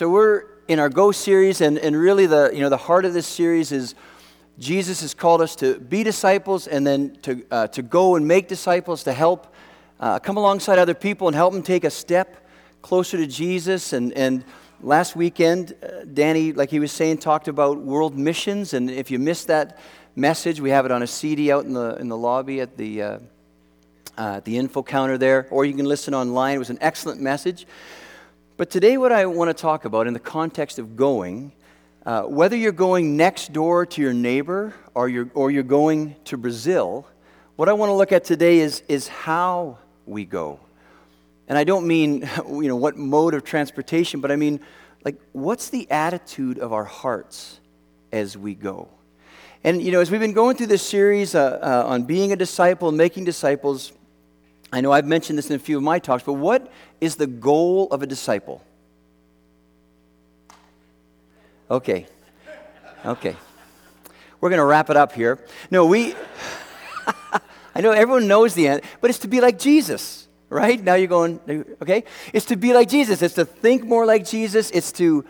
So we're in our Go series, and, and really the, you know, the heart of this series is Jesus has called us to be disciples and then to, uh, to go and make disciples, to help uh, come alongside other people and help them take a step closer to Jesus. And, and last weekend, uh, Danny, like he was saying, talked about world missions. And if you missed that message, we have it on a CD out in the, in the lobby at the, uh, uh, at the info counter there, or you can listen online. It was an excellent message. But today, what I want to talk about in the context of going, uh, whether you're going next door to your neighbor or you're, or you're going to Brazil, what I want to look at today is, is how we go. And I don't mean, you know, what mode of transportation, but I mean, like, what's the attitude of our hearts as we go? And, you know, as we've been going through this series uh, uh, on being a disciple, and making disciples, I know I've mentioned this in a few of my talks, but what is the goal of a disciple? Okay. Okay. We're going to wrap it up here. No, we, I know everyone knows the end, but it's to be like Jesus, right? Now you're going, okay? It's to be like Jesus. It's to think more like Jesus. It's to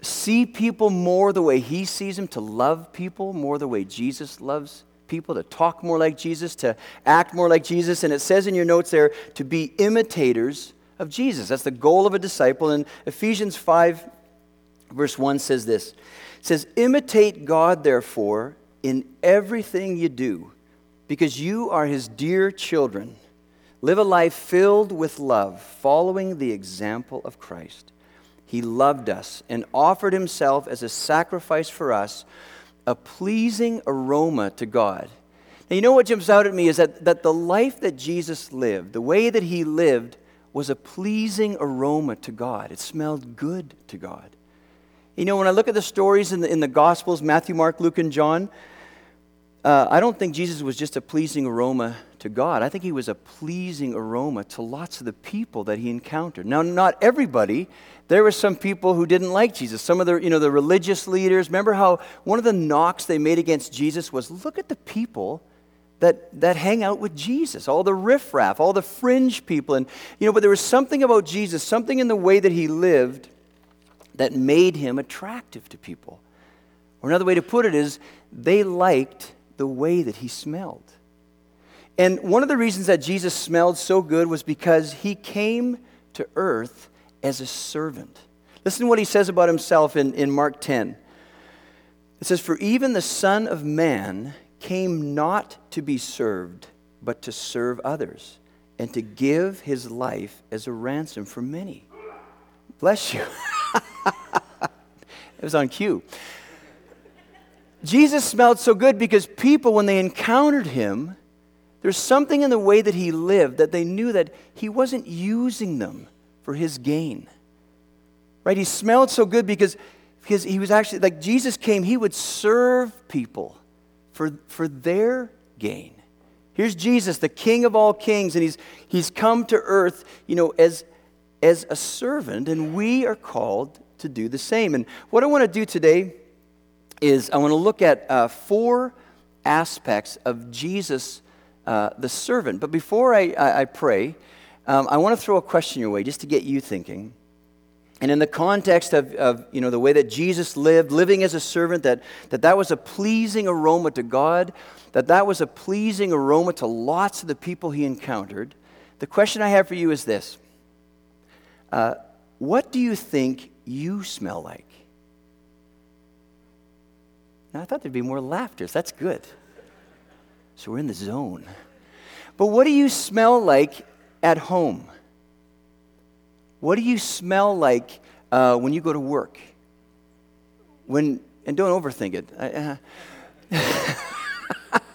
see people more the way he sees them, to love people more the way Jesus loves people, to talk more like Jesus, to act more like Jesus. And it says in your notes there to be imitators of Jesus. That's the goal of a disciple. And Ephesians 5, verse 1 says this It says, Imitate God, therefore, in everything you do, because you are his dear children. Live a life filled with love, following the example of Christ. He loved us and offered himself as a sacrifice for us a pleasing aroma to God. Now, you know what jumps out at me is that, that the life that Jesus lived, the way that he lived, was a pleasing aroma to God. It smelled good to God. You know, when I look at the stories in the, in the Gospels Matthew, Mark, Luke, and John uh, I don't think Jesus was just a pleasing aroma to God. I think he was a pleasing aroma to lots of the people that he encountered. Now, not everybody. There were some people who didn't like Jesus. Some of the, you know, the religious leaders. Remember how one of the knocks they made against Jesus was look at the people that, that hang out with Jesus, all the riffraff, all the fringe people. And, you know, but there was something about Jesus, something in the way that he lived that made him attractive to people. Or another way to put it is they liked the way that he smelled. And one of the reasons that Jesus smelled so good was because he came to earth as a servant. Listen to what he says about himself in, in Mark 10. It says, For even the Son of Man came not to be served, but to serve others, and to give his life as a ransom for many. Bless you. it was on cue. Jesus smelled so good because people, when they encountered him, there's something in the way that he lived that they knew that he wasn't using them for his gain. Right? He smelled so good because, because he was actually, like Jesus came, he would serve people for, for their gain. Here's Jesus, the King of all kings, and he's, he's come to earth, you know, as, as a servant, and we are called to do the same. And what I want to do today is I want to look at uh, four aspects of Jesus, uh, the servant. But before I, I, I pray, um, I want to throw a question your way just to get you thinking. And in the context of, of, you know, the way that Jesus lived, living as a servant, that, that that was a pleasing aroma to God, that that was a pleasing aroma to lots of the people he encountered, the question I have for you is this uh, What do you think you smell like? Now, I thought there'd be more laughter. That's good. So we're in the zone. But what do you smell like at home? What do you smell like uh, when you go to work? When and don't overthink it. I,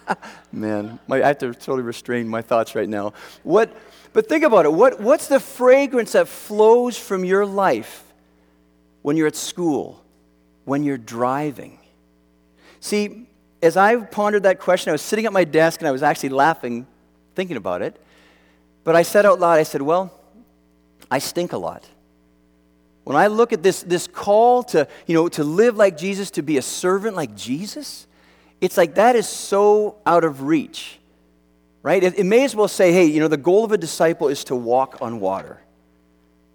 uh, man, my, I have to totally restrain my thoughts right now. What? But think about it. What, what's the fragrance that flows from your life when you're at school, when you're driving? See, as I pondered that question, I was sitting at my desk and I was actually laughing, thinking about it. But I said out loud, I said, Well, I stink a lot. When I look at this, this call to, you know, to live like Jesus, to be a servant like Jesus, it's like that is so out of reach, right? It, it may as well say, hey, you know, the goal of a disciple is to walk on water.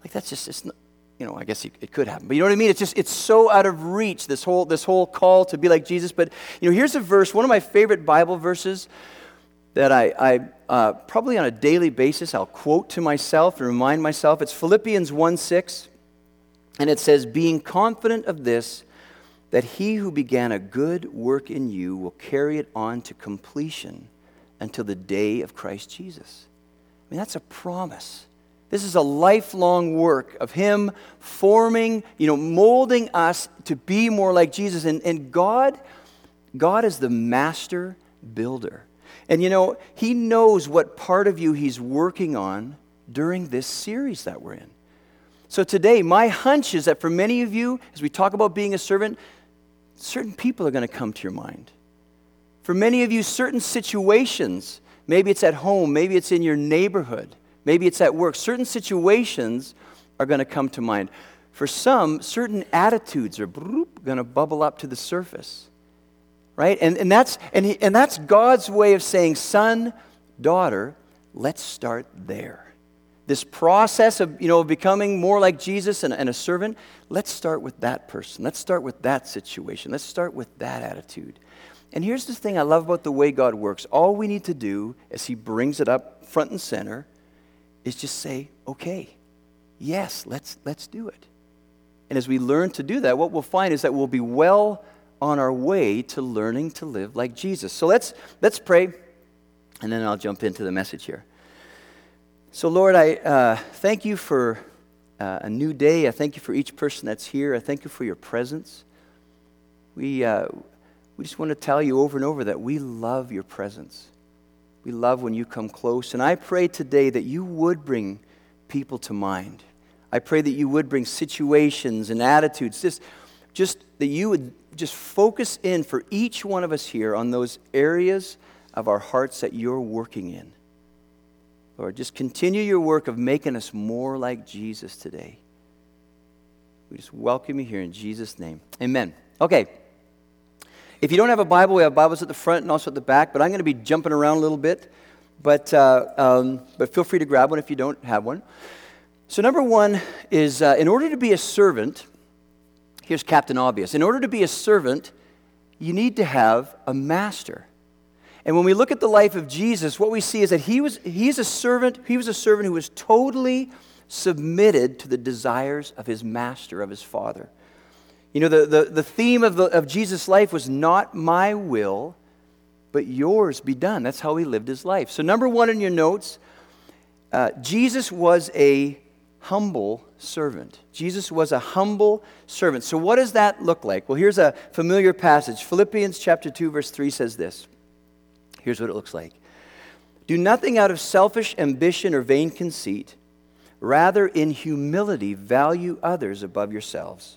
Like that's just, it's not, you know, I guess it could happen. But you know what I mean? It's just, it's so out of reach, this whole, this whole call to be like Jesus. But, you know, here's a verse, one of my favorite Bible verses that I, I uh, probably on a daily basis, I'll quote to myself and remind myself. It's Philippians 1 6. And it says, Being confident of this, that he who began a good work in you will carry it on to completion until the day of Christ Jesus. I mean, that's a promise. This is a lifelong work of Him forming, you know, molding us to be more like Jesus. And, and God, God is the master builder. And you know, He knows what part of you He's working on during this series that we're in. So today, my hunch is that for many of you, as we talk about being a servant, certain people are going to come to your mind. For many of you, certain situations, maybe it's at home, maybe it's in your neighborhood, maybe it's at work, certain situations are going to come to mind. For some, certain attitudes are going to bubble up to the surface. Right? And, and, that's, and, he, and that's God's way of saying, son, daughter, let's start there. This process of you know, becoming more like Jesus and, and a servant, let's start with that person. Let's start with that situation. Let's start with that attitude. And here's the thing I love about the way God works. All we need to do as He brings it up front and center is just say, okay, yes, let's, let's do it. And as we learn to do that, what we'll find is that we'll be well on our way to learning to live like Jesus. So let's, let's pray, and then I'll jump into the message here. So, Lord, I uh, thank you for uh, a new day. I thank you for each person that's here. I thank you for your presence. We, uh, we just want to tell you over and over that we love your presence. We love when you come close. And I pray today that you would bring people to mind. I pray that you would bring situations and attitudes, just, just that you would just focus in for each one of us here on those areas of our hearts that you're working in. Lord, just continue your work of making us more like Jesus today. We just welcome you here in Jesus' name. Amen. Okay. If you don't have a Bible, we have Bibles at the front and also at the back, but I'm going to be jumping around a little bit. But, uh, um, but feel free to grab one if you don't have one. So, number one is uh, in order to be a servant, here's Captain Obvious. In order to be a servant, you need to have a master. And when we look at the life of Jesus, what we see is that he was he's a servant, he was a servant who was totally submitted to the desires of his master, of his father. You know, the, the, the theme of, the, of Jesus' life was not my will, but yours be done. That's how he lived his life. So, number one in your notes, uh, Jesus was a humble servant. Jesus was a humble servant. So, what does that look like? Well, here's a familiar passage. Philippians chapter 2, verse 3 says this Here's what it looks like Do nothing out of selfish ambition or vain conceit. Rather, in humility, value others above yourselves,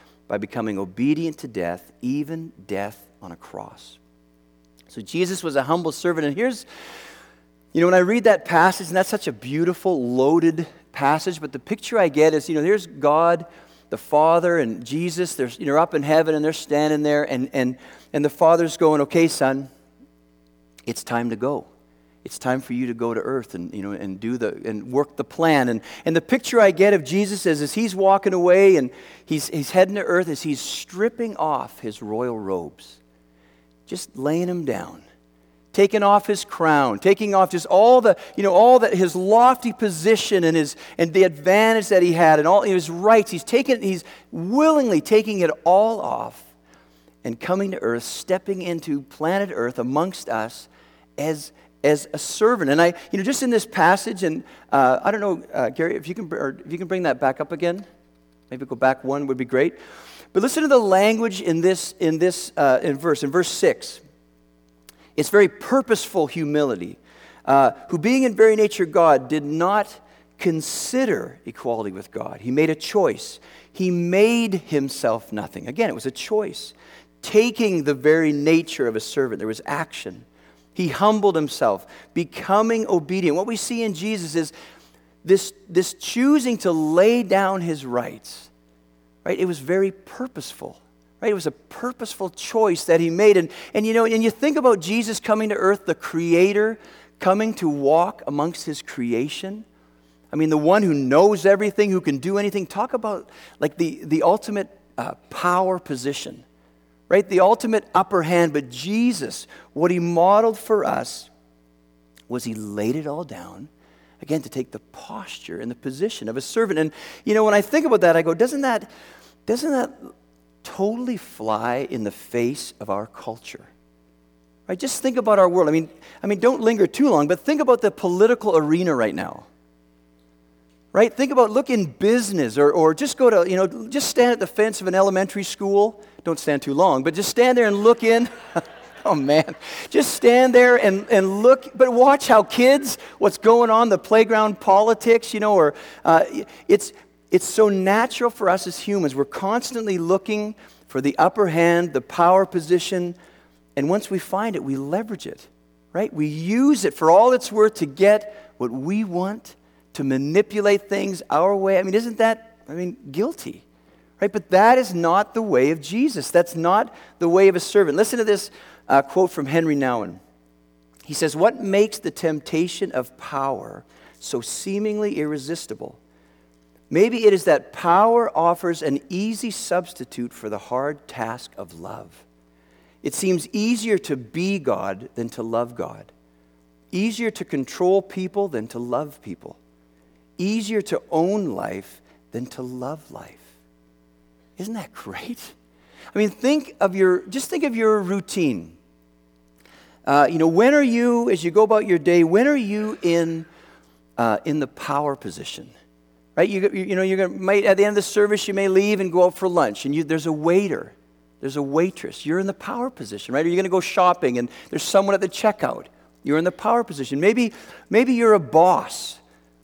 by becoming obedient to death, even death on a cross. So Jesus was a humble servant. And here's, you know, when I read that passage, and that's such a beautiful, loaded passage, but the picture I get is, you know, there's God the Father and Jesus, they're you know, up in heaven and they're standing there, and, and, and the Father's going, Okay, son, it's time to go. It's time for you to go to earth and, you know, and do the and work the plan. And, and the picture I get of Jesus is as he's walking away and he's, he's heading to earth, as he's stripping off his royal robes, just laying them down taking off his crown, taking off just all the, you know, all that his lofty position and his and the advantage that he had and all his rights. He's taken, he's willingly taking it all off and coming to earth, stepping into planet Earth amongst us as as a servant. And I, you know, just in this passage, and uh, I don't know, uh, Gary, if you can, if you can bring that back up again, maybe go back one would be great. But listen to the language in this in this uh, in verse in verse six. It's very purposeful humility, uh, who, being in very nature God, did not consider equality with God. He made a choice. He made himself nothing. Again, it was a choice. Taking the very nature of a servant, there was action. He humbled himself, becoming obedient. What we see in Jesus is this, this choosing to lay down his rights, right? It was very purposeful, right? It was a purposeful choice that he made. And, and you know, and you think about Jesus coming to earth, the creator coming to walk amongst his creation. I mean, the one who knows everything, who can do anything. Talk about like the, the ultimate uh, power position, right? The ultimate upper hand. But Jesus, what he modeled for us was he laid it all down again, to take the posture and the position of a servant. And, you know, when I think about that, I go, doesn't that, doesn't that totally fly in the face of our culture? Right? Just think about our world. I mean, I mean, don't linger too long, but think about the political arena right now. Right? Think about look in business or, or just go to, you know, just stand at the fence of an elementary school. Don't stand too long, but just stand there and look in. Oh man, just stand there and, and look, but watch how kids, what's going on, the playground politics, you know, or uh, it's, it's so natural for us as humans. We're constantly looking for the upper hand, the power position, and once we find it, we leverage it, right? We use it for all it's worth to get what we want, to manipulate things our way. I mean, isn't that, I mean, guilty? Right? But that is not the way of Jesus. That's not the way of a servant. Listen to this uh, quote from Henry Nouwen. He says, What makes the temptation of power so seemingly irresistible? Maybe it is that power offers an easy substitute for the hard task of love. It seems easier to be God than to love God, easier to control people than to love people, easier to own life than to love life. Isn't that great? I mean, think of your, just think of your routine. Uh, you know, when are you, as you go about your day, when are you in, uh, in the power position? Right? You, you know, you're gonna, might, at the end of the service, you may leave and go out for lunch, and you, there's a waiter, there's a waitress. You're in the power position, right? Or you're going to go shopping, and there's someone at the checkout. You're in the power position. Maybe, maybe you're a boss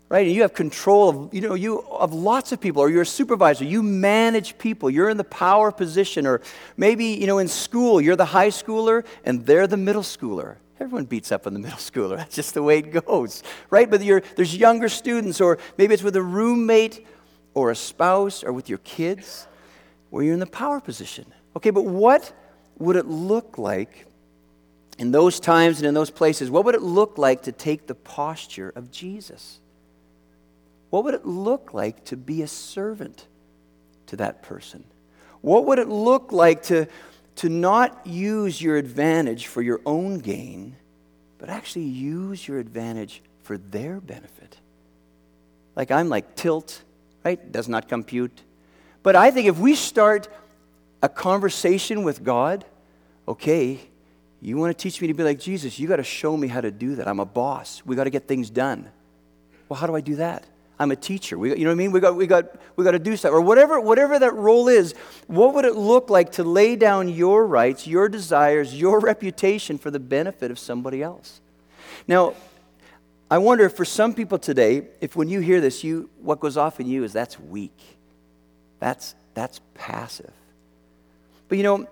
right? You have control of, you know, you of lots of people, or you're a supervisor, you manage people, you're in the power position, or maybe, you know, in school, you're the high schooler and they're the middle schooler. Everyone beats up on the middle schooler. That's just the way it goes, right? But there's younger students, or maybe it's with a roommate or a spouse or with your kids where you're in the power position. Okay, but what would it look like in those times and in those places? What would it look like to take the posture of Jesus? What would it look like to be a servant to that person? What would it look like to, to not use your advantage for your own gain, but actually use your advantage for their benefit? Like I'm like tilt, right? Does not compute. But I think if we start a conversation with God, okay, you want to teach me to be like Jesus, you got to show me how to do that. I'm a boss. We got to get things done. Well, how do I do that? I'm a teacher. We, you know what I mean? We got, we, got, we got to do stuff. Or whatever, whatever that role is, what would it look like to lay down your rights, your desires, your reputation for the benefit of somebody else? Now, I wonder if for some people today, if when you hear this, you, what goes off in you is that's weak. That's, that's passive. But you know,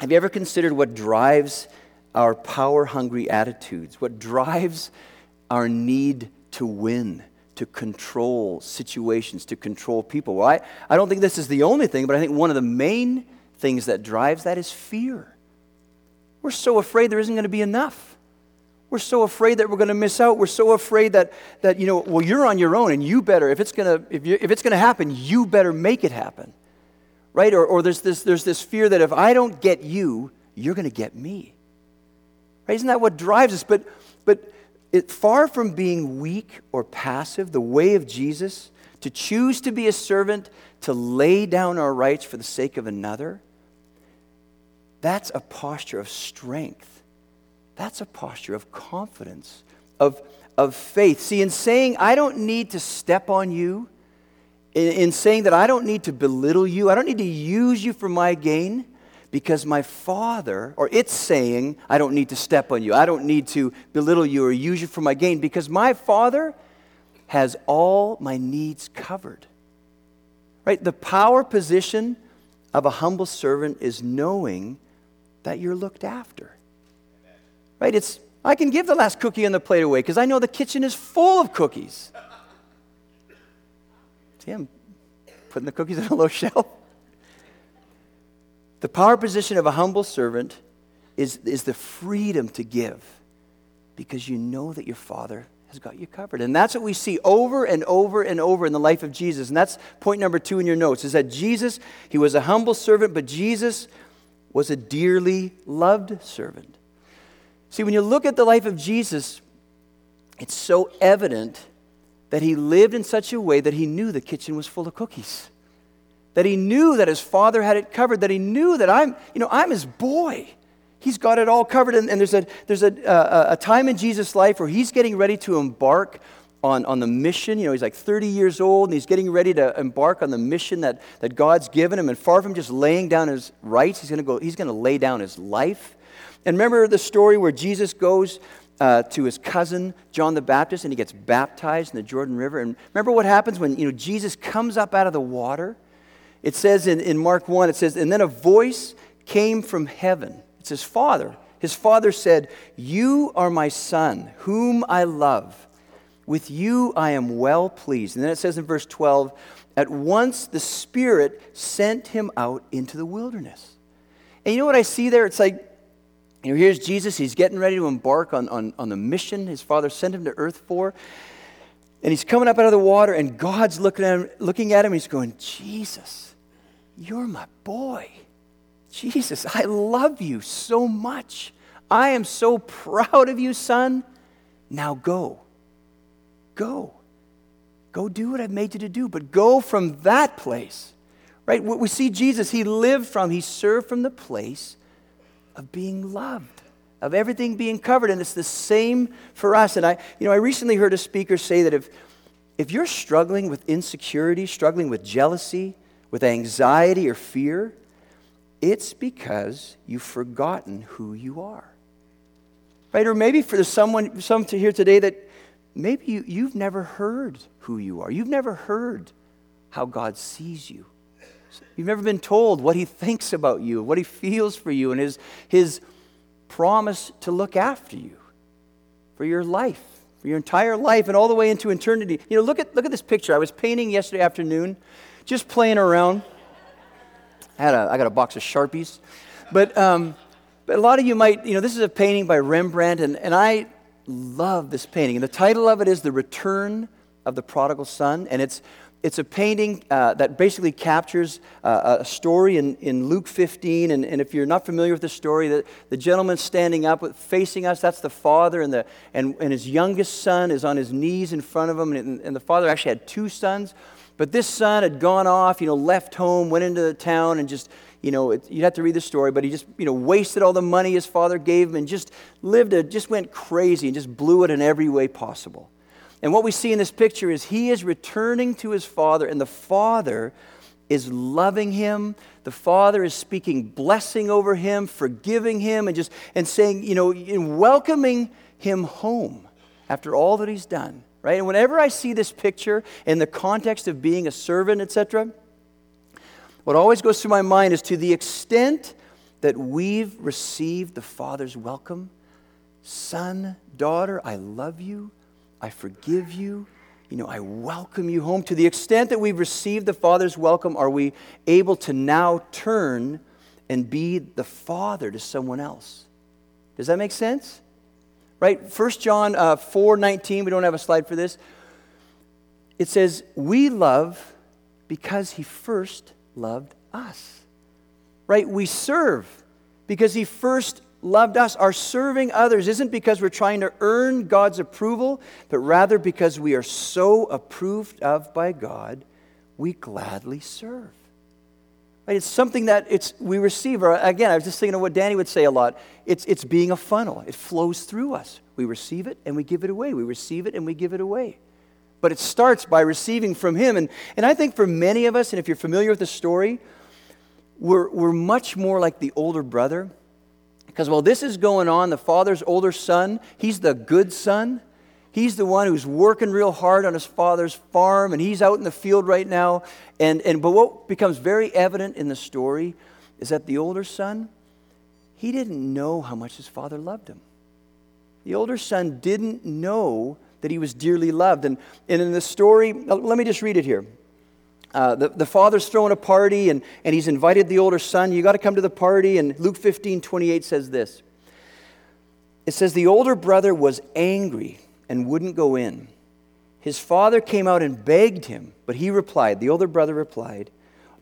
have you ever considered what drives our power hungry attitudes? What drives our need to win? To control situations, to control people. Well, I, I don't think this is the only thing, but I think one of the main things that drives that is fear. We're so afraid there isn't going to be enough. We're so afraid that we're going to miss out. We're so afraid that, that you know, well, you're on your own and you better, if it's going to, if, you, if it's going to happen, you better make it happen. Right? Or, or there's, this, there's this fear that if I don't get you, you're going to get me. Right? Isn't that what drives us? But, but it, far from being weak or passive, the way of Jesus, to choose to be a servant, to lay down our rights for the sake of another, that's a posture of strength. That's a posture of confidence, of, of faith. See, in saying, I don't need to step on you, in, in saying that I don't need to belittle you, I don't need to use you for my gain, because my father, or it's saying, I don't need to step on you. I don't need to belittle you or use you for my gain because my father has all my needs covered. Right? The power position of a humble servant is knowing that you're looked after. Right? It's I can give the last cookie on the plate away because I know the kitchen is full of cookies. See, I'm putting the cookies on a low shelf. The power position of a humble servant is, is the freedom to give because you know that your Father has got you covered. And that's what we see over and over and over in the life of Jesus. And that's point number two in your notes is that Jesus, he was a humble servant, but Jesus was a dearly loved servant. See, when you look at the life of Jesus, it's so evident that he lived in such a way that he knew the kitchen was full of cookies. That he knew that his father had it covered, that he knew that I'm, you know, I'm his boy. He's got it all covered. And, and there's, a, there's a, a, a time in Jesus' life where he's getting ready to embark on, on the mission. You know, he's like 30 years old and he's getting ready to embark on the mission that, that God's given him. And far from just laying down his rights, he's going to go, he's going to lay down his life. And remember the story where Jesus goes uh, to his cousin John the Baptist and he gets baptized in the Jordan River. And remember what happens when you know Jesus comes up out of the water? It says in, in Mark 1, it says, and then a voice came from heaven. It's his father. His father said, You are my son, whom I love. With you I am well pleased. And then it says in verse 12, At once the Spirit sent him out into the wilderness. And you know what I see there? It's like, you know, here's Jesus. He's getting ready to embark on, on, on the mission his father sent him to earth for. And he's coming up out of the water, and God's looking at him, looking at him he's going, Jesus, you're my boy. Jesus, I love you so much. I am so proud of you, son. Now go. Go. Go do what I've made you to do, but go from that place. Right? What we see Jesus, he lived from, he served from the place of being loved, of everything being covered. And it's the same for us. And I, you know, I recently heard a speaker say that if, if you're struggling with insecurity, struggling with jealousy, with anxiety or fear, it's because you've forgotten who you are. Right? Or maybe for someone, some to here today that maybe you, you've never heard who you are. You've never heard how God sees you. You've never been told what he thinks about you, what he feels for you, and his, his promise to look after you for your life, for your entire life, and all the way into eternity. You know, look at, look at this picture. I was painting yesterday afternoon, just playing around. I, had a, I got a box of Sharpies. But, um, but a lot of you might, you know, this is a painting by Rembrandt, and, and I love this painting. And the title of it is The Return of the Prodigal Son. And it's, it's a painting uh, that basically captures uh, a story in, in Luke 15. And, and if you're not familiar with the story, the, the gentleman standing up facing us, that's the father, and, the, and, and his youngest son is on his knees in front of him. And, and the father actually had two sons. But this son had gone off, you know, left home, went into the town, and just, you know, it, you'd have to read the story, but he just, you know, wasted all the money his father gave him and just lived a, just went crazy and just blew it in every way possible. And what we see in this picture is he is returning to his father, and the father is loving him. The father is speaking blessing over him, forgiving him, and just and saying, you know, in welcoming him home after all that he's done right? And whenever I see this picture in the context of being a servant, etc., what always goes through my mind is to the extent that we've received the Father's welcome, son, daughter, I love you, I forgive you, you know, I welcome you home. To the extent that we've received the Father's welcome, are we able to now turn and be the Father to someone else? Does that make sense? Right? 1 John uh, 4 19, we don't have a slide for this. It says, We love because he first loved us, right? We serve because he first loved us. Our serving others isn't because we're trying to earn God's approval, but rather because we are so approved of by God, we gladly serve. Right? It's something that it's, we receive. Or again, I was just thinking of what Danny would say a lot. It's, it's being a funnel, it flows through us. We receive it and we give it away. We receive it and we give it away. But it starts by receiving from Him. And, and I think for many of us, and if you're familiar with the story, we're, we're much more like the older brother. Because while this is going on, the father's older son, he's the good son. He's the one who's working real hard on his father's farm, and he's out in the field right now. And, and, but what becomes very evident in the story is that the older son, he didn't know how much his father loved him. The older son didn't know that he was dearly loved. And, and in the story, uh, let me just read it here. Uh, the, the father's throwing a party and, and he's invited the older son. You got to come to the party. And Luke 15 28 says this It says, The older brother was angry and wouldn't go in. His father came out and begged him, but he replied, the older brother replied,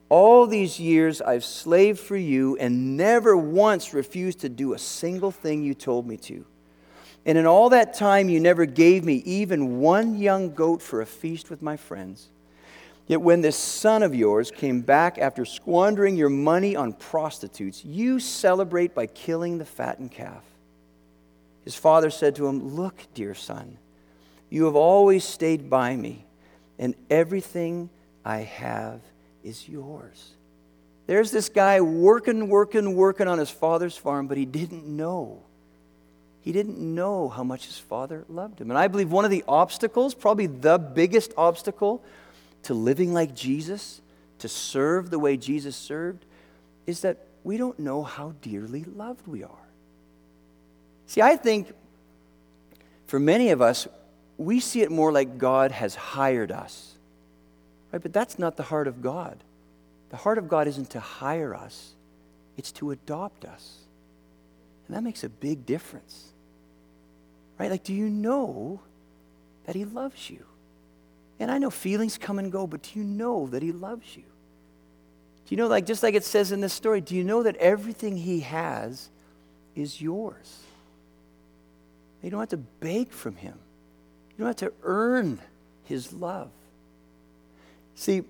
All these years I've slaved for you and never once refused to do a single thing you told me to. And in all that time, you never gave me even one young goat for a feast with my friends. Yet when this son of yours came back after squandering your money on prostitutes, you celebrate by killing the fattened calf. His father said to him, Look, dear son, you have always stayed by me, and everything I have is yours. There's this guy working, working, working on his father's farm, but he didn't know. He didn't know how much his father loved him. And I believe one of the obstacles, probably the biggest obstacle to living like Jesus, to serve the way Jesus served, is that we don't know how dearly loved we are. See, I think for many of us, we see it more like God has hired us. Right? But that's not the heart of God. The heart of God isn't to hire us, it's to adopt us. And that makes a big difference. Right? Like, do you know that He loves you? And I know feelings come and go, but do you know that He loves you? Do you know, like, just like it says in this story, do you know that everything He has is yours? You don't have to beg from Him, you don't have to earn His love. See,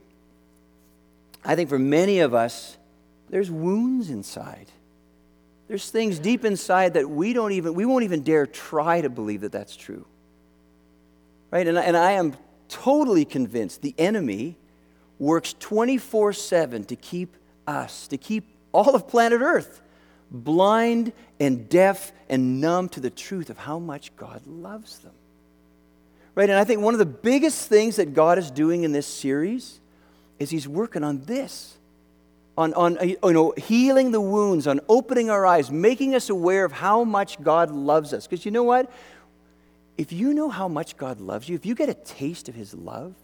I think for many of us, there's wounds inside. There's things deep inside that we don't even, we won't even dare try to believe that that's true. Right? And, and I am totally convinced the enemy works 24 7 to keep us, to keep all of planet Earth blind and deaf and numb to the truth of how much God loves them. Right? And I think one of the biggest things that God is doing in this series is He's working on this. On, on uh, you know, healing the wounds, on opening our eyes, making us aware of how much God loves us. Because you know what? If you know how much God loves you, if you get a taste of His love,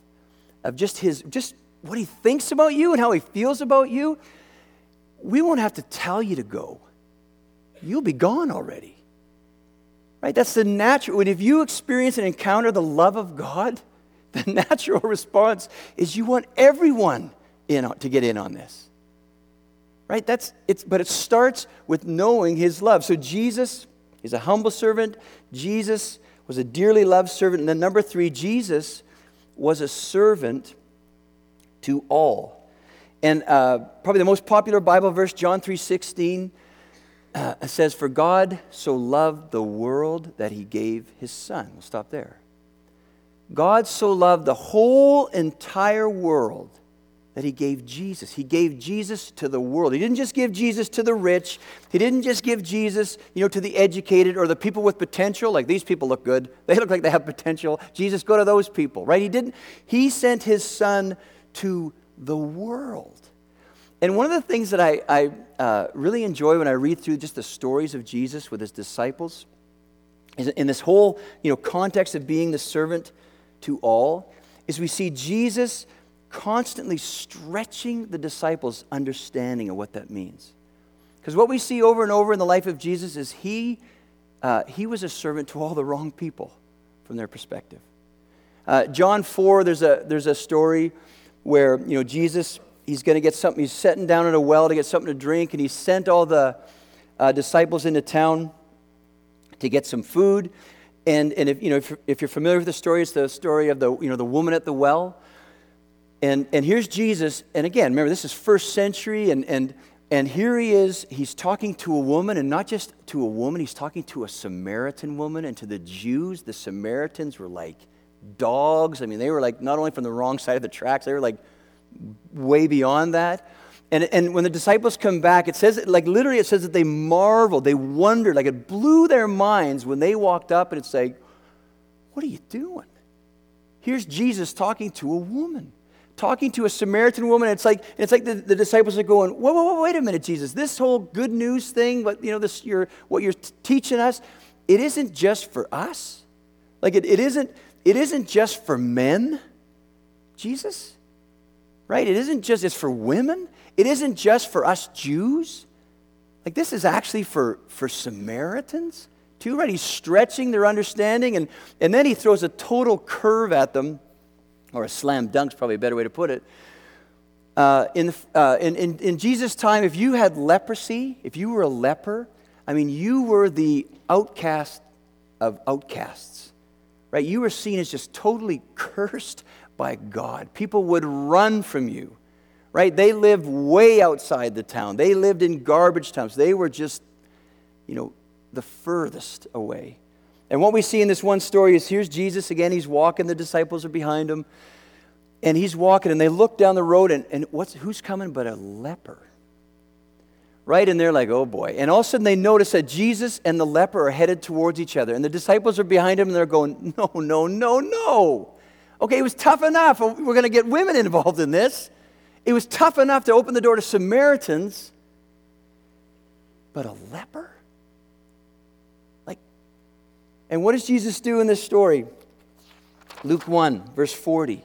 of just His, just what He thinks about you and how He feels about you, we won't have to tell you to go you'll be gone already. Right? That's the natural. And if you experience and encounter the love of God, the natural response is you want everyone in to get in on this. Right? That's it's but it starts with knowing his love. So Jesus is a humble servant. Jesus was a dearly loved servant. And then number three, Jesus was a servant to all. And uh, probably the most popular Bible verse, John 3 16 uh, it says, For God so loved the world that he gave his son. We'll stop there. God so loved the whole entire world that he gave Jesus. He gave Jesus to the world. He didn't just give Jesus to the rich. He didn't just give Jesus, you know, to the educated or the people with potential. Like these people look good. They look like they have potential. Jesus, go to those people, right? He didn't. He sent his son to the world. And one of the things that I, I uh, really enjoy when I read through just the stories of Jesus with his disciples is in this whole you know, context of being the servant to all, is we see Jesus constantly stretching the disciples' understanding of what that means. Because what we see over and over in the life of Jesus is he, uh, he was a servant to all the wrong people from their perspective. Uh, John 4, there's a, there's a story where you know, Jesus he's going to get something. He's sitting down at a well to get something to drink, and he sent all the uh, disciples into town to get some food. And, and if, you know, if, if you're familiar with the story, it's the story of the, you know, the woman at the well. And, and here's Jesus. And again, remember, this is first century. And, and, and here he is. He's talking to a woman, and not just to a woman, he's talking to a Samaritan woman. And to the Jews, the Samaritans were like dogs. I mean, they were like not only from the wrong side of the tracks, they were like way beyond that. And, and when the disciples come back, it says, like literally, it says that they marveled, they wondered, like it blew their minds when they walked up and it's like, What are you doing? Here's Jesus talking to a woman, talking to a Samaritan woman. It's like, it's like the, the disciples are going, whoa, whoa, whoa, wait a minute, Jesus. This whole good news thing, what, you know, this, you're, what you're t- teaching us, it isn't just for us. Like it, it, isn't, it isn't just for men, Jesus, right? It isn't just, it's for women. It isn't just for us Jews. Like this is actually for, for Samaritans too, right? He's stretching their understanding, and, and then he throws a total curve at them, or a slam dunk's probably a better way to put it. Uh, in, uh, in, in, in Jesus' time, if you had leprosy, if you were a leper, I mean, you were the outcast of outcasts, right? You were seen as just totally cursed by God. People would run from you, right? They lived way outside the town. They lived in garbage towns. They were just, you know, the furthest away. And what we see in this one story is here's Jesus again. He's walking, the disciples are behind him. And he's walking, and they look down the road, and, and what's, who's coming but a leper? Right? And they're like, oh boy. And all of a sudden they notice that Jesus and the leper are headed towards each other. And the disciples are behind him, and they're going, no, no, no, no. Okay, it was tough enough. We're going to get women involved in this. It was tough enough to open the door to Samaritans, but a leper? Like, And what does Jesus do in this story? Luke 1, verse 40. It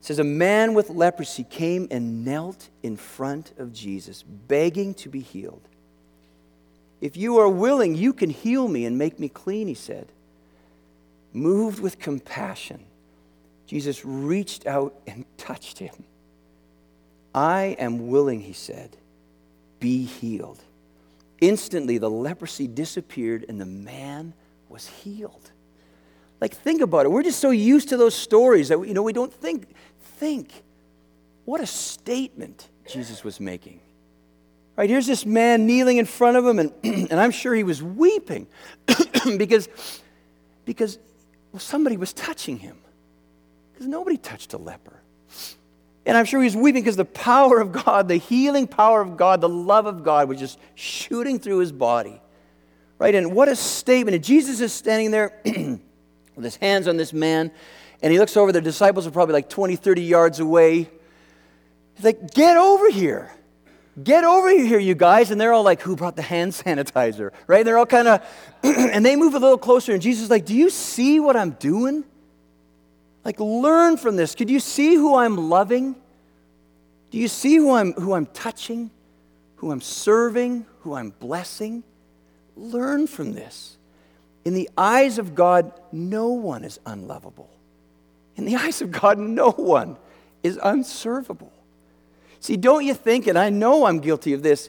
says, A man with leprosy came and knelt in front of Jesus, begging to be healed. If you are willing, you can heal me and make me clean, he said. Moved with compassion, Jesus reached out and touched him. I am willing, he said. Be healed. Instantly, the leprosy disappeared, and the man was healed. Like, think about it. We're just so used to those stories that, you know, we don't think, think. What a statement Jesus was making. Right, here's this man kneeling in front of him, and, and I'm sure he was weeping because, because somebody was touching him. Because nobody touched a leper. And I'm sure he was weeping because the power of God, the healing power of God, the love of God was just shooting through his body. Right? And what a statement. And Jesus is standing there with his hands on this man, and he looks over. The disciples are probably like 20, 30 yards away. He's like, Get over here. Get over here, you guys. And they're all like, Who brought the hand sanitizer? Right? And they're all kind of, and they move a little closer, and Jesus is like, Do you see what I'm doing? Like, learn from this. Could you see who I'm loving? Do you see who I'm, who I'm touching, who I'm serving, who I'm blessing? Learn from this. In the eyes of God, no one is unlovable. In the eyes of God, no one is unservable. See, don't you think, and I know I'm guilty of this,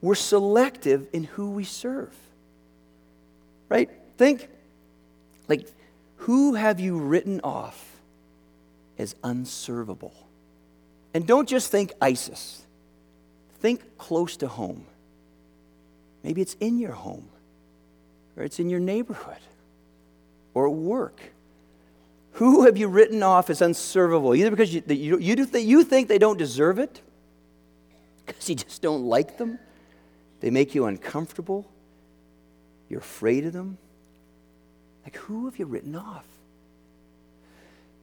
we're selective in who we serve. Right? Think, like, who have you written off as unservable? And don't just think ISIS, think close to home. Maybe it's in your home, or it's in your neighborhood, or at work. Who have you written off as unservable? Either because you, you, you, th- you think they don't deserve it, because you just don't like them, they make you uncomfortable, you're afraid of them. Like, who have you written off?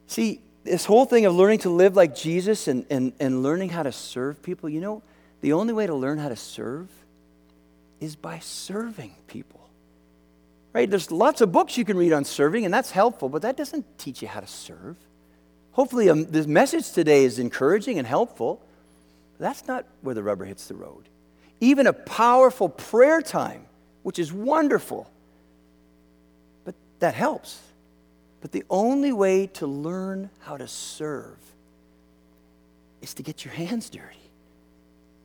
See, this whole thing of learning to live like Jesus and, and, and learning how to serve people, you know, the only way to learn how to serve is by serving people. Right? There's lots of books you can read on serving, and that's helpful, but that doesn't teach you how to serve. Hopefully, um, this message today is encouraging and helpful. That's not where the rubber hits the road. Even a powerful prayer time, which is wonderful, that helps. But the only way to learn how to serve is to get your hands dirty,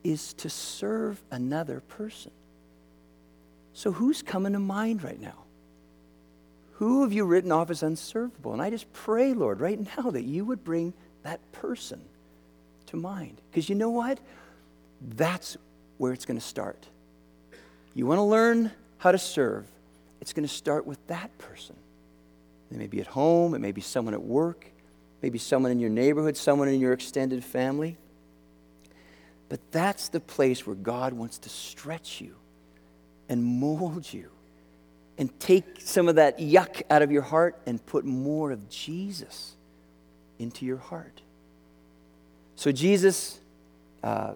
is to serve another person. So, who's coming to mind right now? Who have you written off as unservable? And I just pray, Lord, right now that you would bring that person to mind. Because you know what? That's where it's going to start. You want to learn how to serve, it's going to start with that person. It may be at home, it may be someone at work, maybe someone in your neighborhood, someone in your extended family. But that's the place where God wants to stretch you and mold you and take some of that yuck out of your heart and put more of Jesus into your heart. So Jesus uh,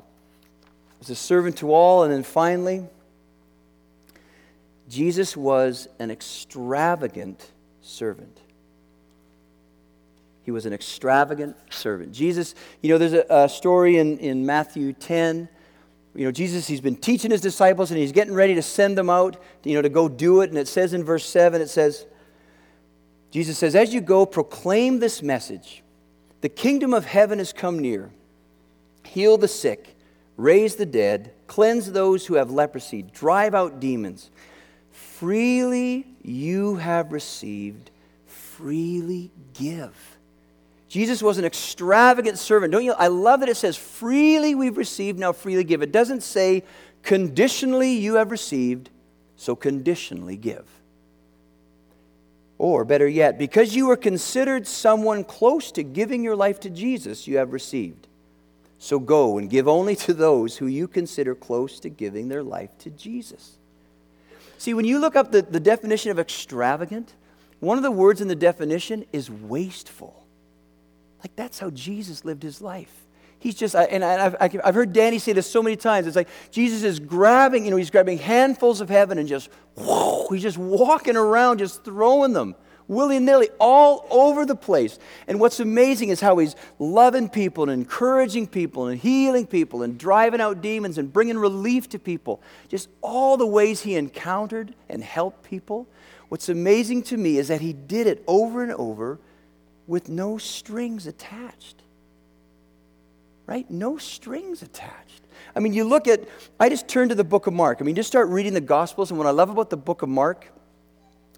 was a servant to all, and then finally, Jesus was an extravagant servant. He was an extravagant servant. Jesus, you know, there's a, a story in, in Matthew 10 you know, Jesus, he's been teaching his disciples and he's getting ready to send them out, you know, to go do it. And it says in verse 7, it says, Jesus says, As you go, proclaim this message The kingdom of heaven has come near. Heal the sick, raise the dead, cleanse those who have leprosy, drive out demons. Freely you have received, freely give. Jesus was an extravagant servant. Don't you? I love that it says, freely we've received, now freely give. It doesn't say, conditionally you have received, so conditionally give. Or better yet, because you were considered someone close to giving your life to Jesus, you have received. So go and give only to those who you consider close to giving their life to Jesus. See, when you look up the, the definition of extravagant, one of the words in the definition is wasteful. Like, that's how Jesus lived his life. He's just, and I've, I've heard Danny say this so many times. It's like Jesus is grabbing, you know, he's grabbing handfuls of heaven and just, whoa, he's just walking around, just throwing them willy nilly all over the place. And what's amazing is how he's loving people and encouraging people and healing people and driving out demons and bringing relief to people. Just all the ways he encountered and helped people. What's amazing to me is that he did it over and over with no strings attached. Right? No strings attached. I mean, you look at, I just turn to the book of Mark. I mean, just start reading the Gospels. And what I love about the book of Mark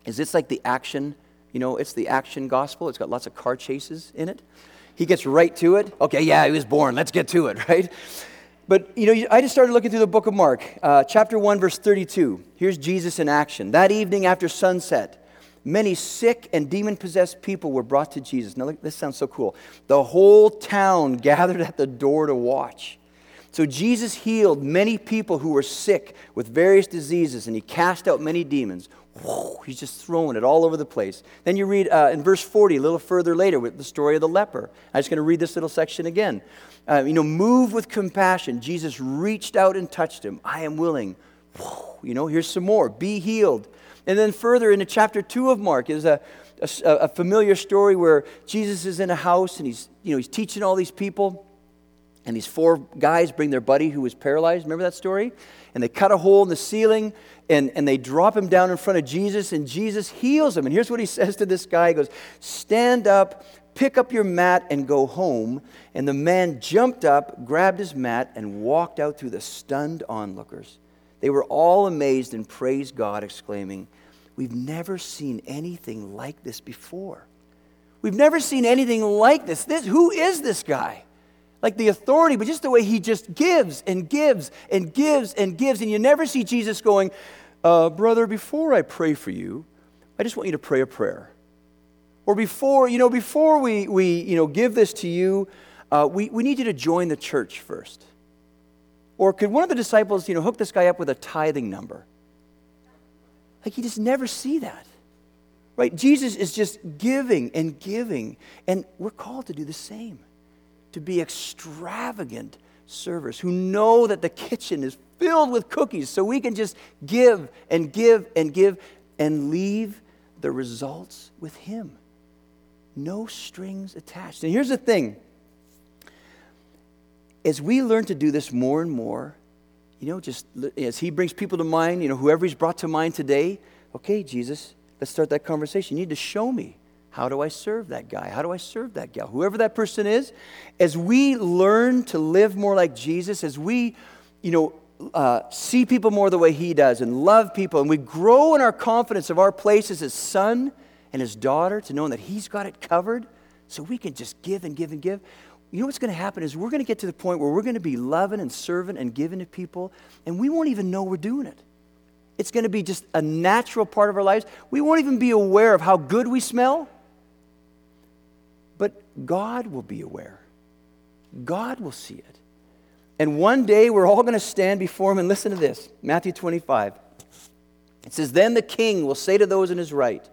is it's like the action, you know, it's the action gospel. It's got lots of car chases in it. He gets right to it. Okay, yeah, he was born. Let's get to it, right? But, you know, I just started looking through the book of Mark, uh, chapter 1, verse 32. Here's Jesus in action. That evening after sunset, Many sick and demon possessed people were brought to Jesus. Now, look, this sounds so cool. The whole town gathered at the door to watch. So, Jesus healed many people who were sick with various diseases, and he cast out many demons. He's just throwing it all over the place. Then you read uh, in verse 40, a little further later, with the story of the leper. I'm just going to read this little section again. Uh, you know, move with compassion, Jesus reached out and touched him. I am willing. You know, here's some more. Be healed. And then further into chapter 2 of Mark is a, a, a, familiar story where Jesus is in a house and he's, you know, he's teaching all these people. And these four guys bring their buddy who was paralyzed. Remember that story? And they cut a hole in the ceiling and, and they drop him down in front of Jesus, and Jesus heals him. And here's what he says to this guy He goes, Stand up, pick up your mat, and go home. And the man jumped up, grabbed his mat, and walked out through the stunned onlookers. They were all amazed and praised God, exclaiming, We've never seen anything like this before. We've never seen anything like this. this. Who is this guy? Like the authority, but just the way he just gives and gives and gives and gives. And you never see Jesus going, uh, Brother, before I pray for you, I just want you to pray a prayer. Or before, you know, before we, we you know, give this to you, uh, we, we need you to join the church first. Or could one of the disciples, you know, hook this guy up with a tithing number? Like you just never see that. Right? Jesus is just giving and giving. And we're called to do the same. To be extravagant servers who know that the kitchen is filled with cookies so we can just give and give and give and leave the results with Him. No strings attached. And here's the thing as we learn to do this more and more, you know, just as He brings people to mind, you know, whoever He's brought to mind today, okay, Jesus, let's start that conversation. You need to show me. How do I serve that guy? How do I serve that gal? Whoever that person is, as we learn to live more like Jesus, as we, you know, uh, see people more the way he does and love people, and we grow in our confidence of our place as his son and his daughter to knowing that he's got it covered, so we can just give and give and give you know what's going to happen is we're going to get to the point where we're going to be loving and serving and giving to people, and we won't even know we're doing it. It's going to be just a natural part of our lives. We won't even be aware of how good we smell, but God will be aware. God will see it. And one day we're all going to stand before Him and listen to this Matthew 25. It says, Then the king will say to those in his right,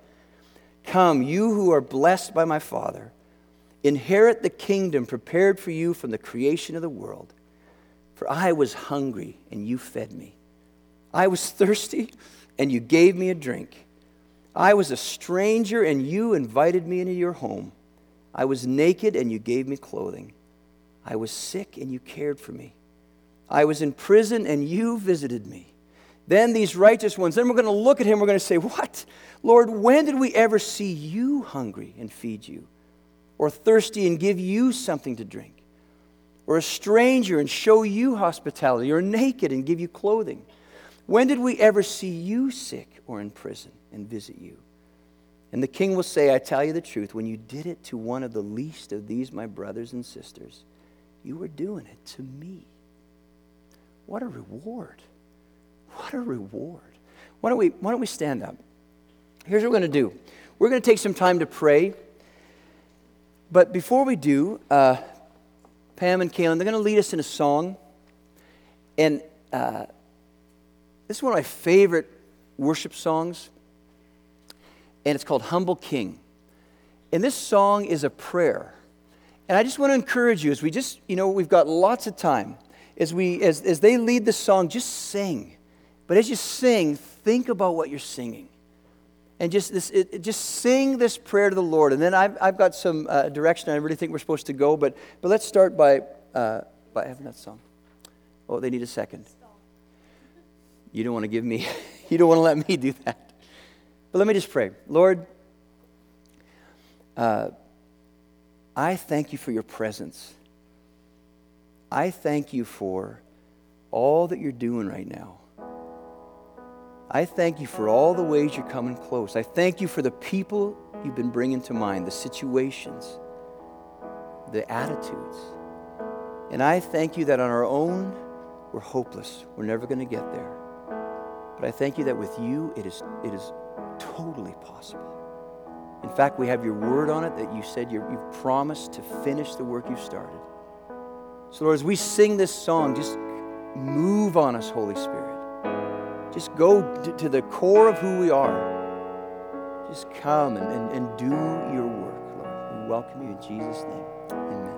Come, you who are blessed by my Father, inherit the kingdom prepared for you from the creation of the world. For I was hungry, and you fed me. I was thirsty, and you gave me a drink. I was a stranger, and you invited me into your home. I was naked, and you gave me clothing. I was sick, and you cared for me. I was in prison, and you visited me. Then these righteous ones, then we're going to look at him, we're going to say, What? Lord, when did we ever see you hungry and feed you? Or thirsty and give you something to drink? Or a stranger and show you hospitality? Or naked and give you clothing? When did we ever see you sick or in prison and visit you? And the king will say, I tell you the truth, when you did it to one of the least of these, my brothers and sisters, you were doing it to me. What a reward! What a reward. Why don't we, why don't we stand up? Here's what we're going to do we're going to take some time to pray. But before we do, uh, Pam and Kaylin, they're going to lead us in a song. And uh, this is one of my favorite worship songs. And it's called Humble King. And this song is a prayer. And I just want to encourage you as we just, you know, we've got lots of time. As, we, as, as they lead the song, just sing. But as you sing, think about what you're singing. And just, this, it, just sing this prayer to the Lord. And then I've, I've got some uh, direction I really think we're supposed to go. But, but let's start by, uh, by having that song. Oh, they need a second. You don't want to give me, you don't want to let me do that. But let me just pray. Lord, uh, I thank you for your presence. I thank you for all that you're doing right now. I thank you for all the ways you're coming close. I thank you for the people you've been bringing to mind, the situations, the attitudes. And I thank you that on our own, we're hopeless. We're never going to get there. But I thank you that with you, it is, it is totally possible. In fact, we have your word on it that you said you have promised to finish the work you've started. So, Lord, as we sing this song, just move on us, Holy Spirit. Just go to the core of who we are. Just come and, and, and do your work, Lord. We welcome you in Jesus' name. Amen.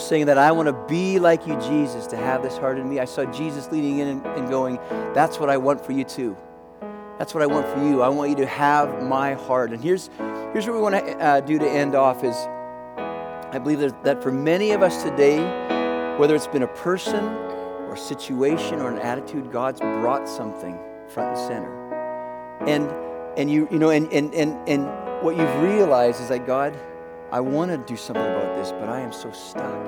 Saying that I want to be like you, Jesus, to have this heart in me. I saw Jesus leading in and, and going, That's what I want for you too. That's what I want for you. I want you to have my heart. And here's, here's what we want to uh, do to end off is I believe that, that for many of us today, whether it's been a person or situation or an attitude, God's brought something front and center. And and you you know and and and, and what you've realized is that God, I want to do something about this, but I am so stuck.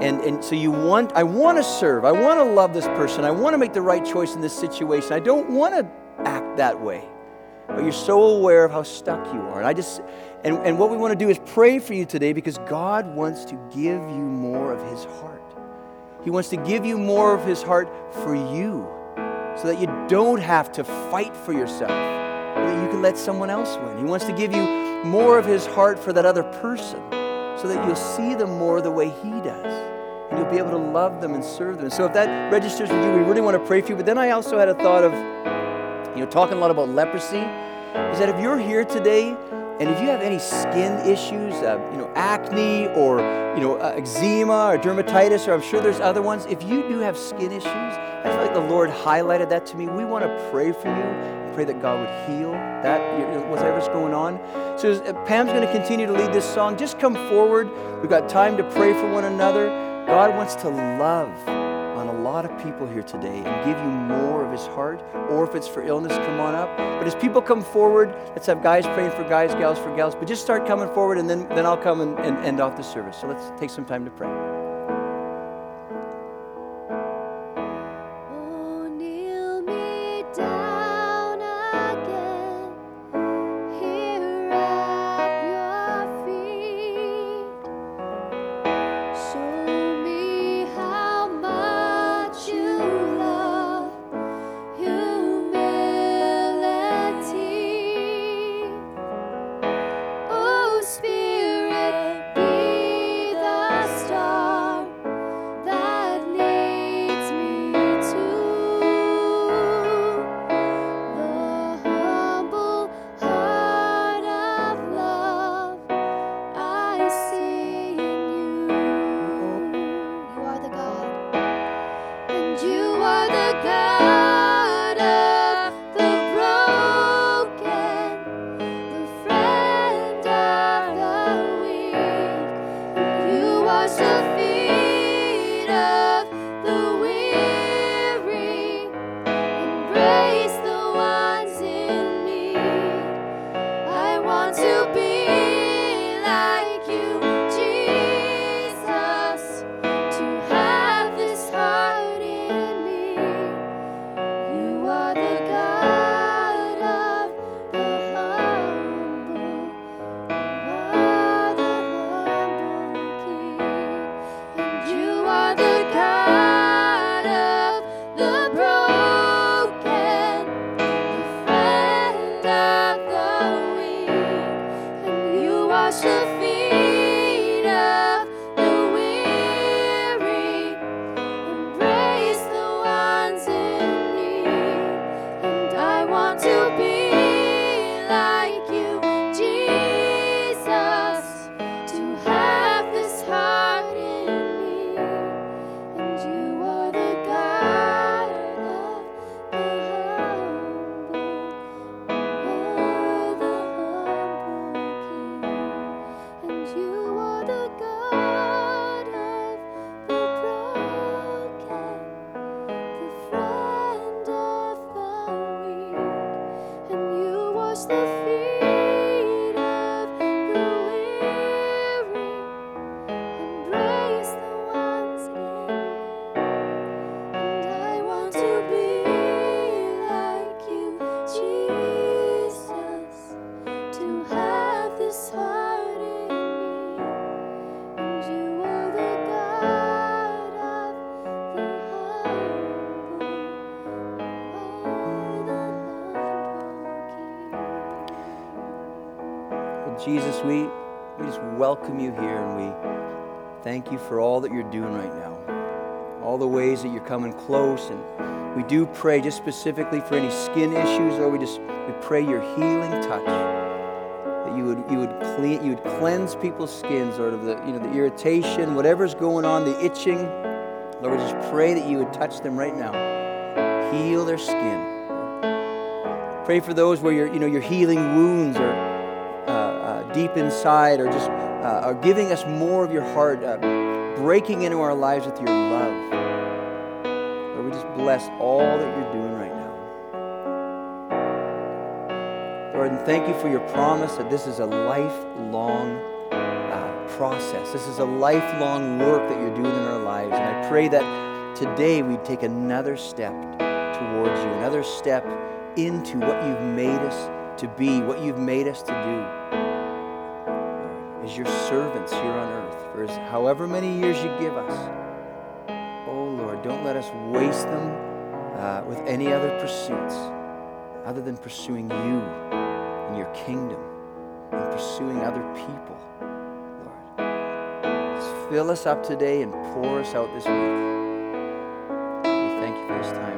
And, and so you want, I want to serve. I want to love this person. I want to make the right choice in this situation. I don't want to act that way. But you're so aware of how stuck you are. And I just, and, and what we want to do is pray for you today because God wants to give you more of his heart. He wants to give you more of his heart for you so that you don't have to fight for yourself, that you can let someone else win. He wants to give you more of his heart for that other person so that you'll see them more the way he does. And you'll be able to love them and serve them. So if that registers with you, we really want to pray for you. But then I also had a thought of, you know, talking a lot about leprosy, is that if you're here today and if you have any skin issues, uh, you know, acne or you know, uh, eczema or dermatitis, or I'm sure there's other ones, if you do have skin issues, I feel like the Lord highlighted that to me. We want to pray for you, pray that God would heal that, whatever's going on. So uh, Pam's going to continue to lead this song. Just come forward. We've got time to pray for one another. God wants to love on a lot of people here today and give you more of his heart. Or if it's for illness, come on up. But as people come forward, let's have guys praying for guys, gals for gals. But just start coming forward and then, then I'll come and, and end off the service. So let's take some time to pray. Jesus, we, we just welcome you here and we thank you for all that you're doing right now. All the ways that you're coming close. And we do pray just specifically for any skin issues, or we just we pray your healing touch. That you would, you would clean, you would cleanse people's skins, Lord, of the, you know, the irritation, whatever's going on, the itching. Lord, we just pray that you would touch them right now. Heal their skin. Pray for those where you're, you know, you're healing wounds uh, deep inside or just uh, are giving us more of your heart, uh, breaking into our lives with your love. Lord, we just bless all that you're doing right now. Lord, and thank you for your promise that this is a lifelong uh, process. This is a lifelong work that you're doing in our lives. And I pray that today we take another step towards you, another step into what you've made us to be, what you've made us to do as your servants here on earth for however many years you give us. Oh Lord, don't let us waste them uh, with any other pursuits other than pursuing you and your kingdom and pursuing other people, Lord. Just fill us up today and pour us out this week. We thank you for this time.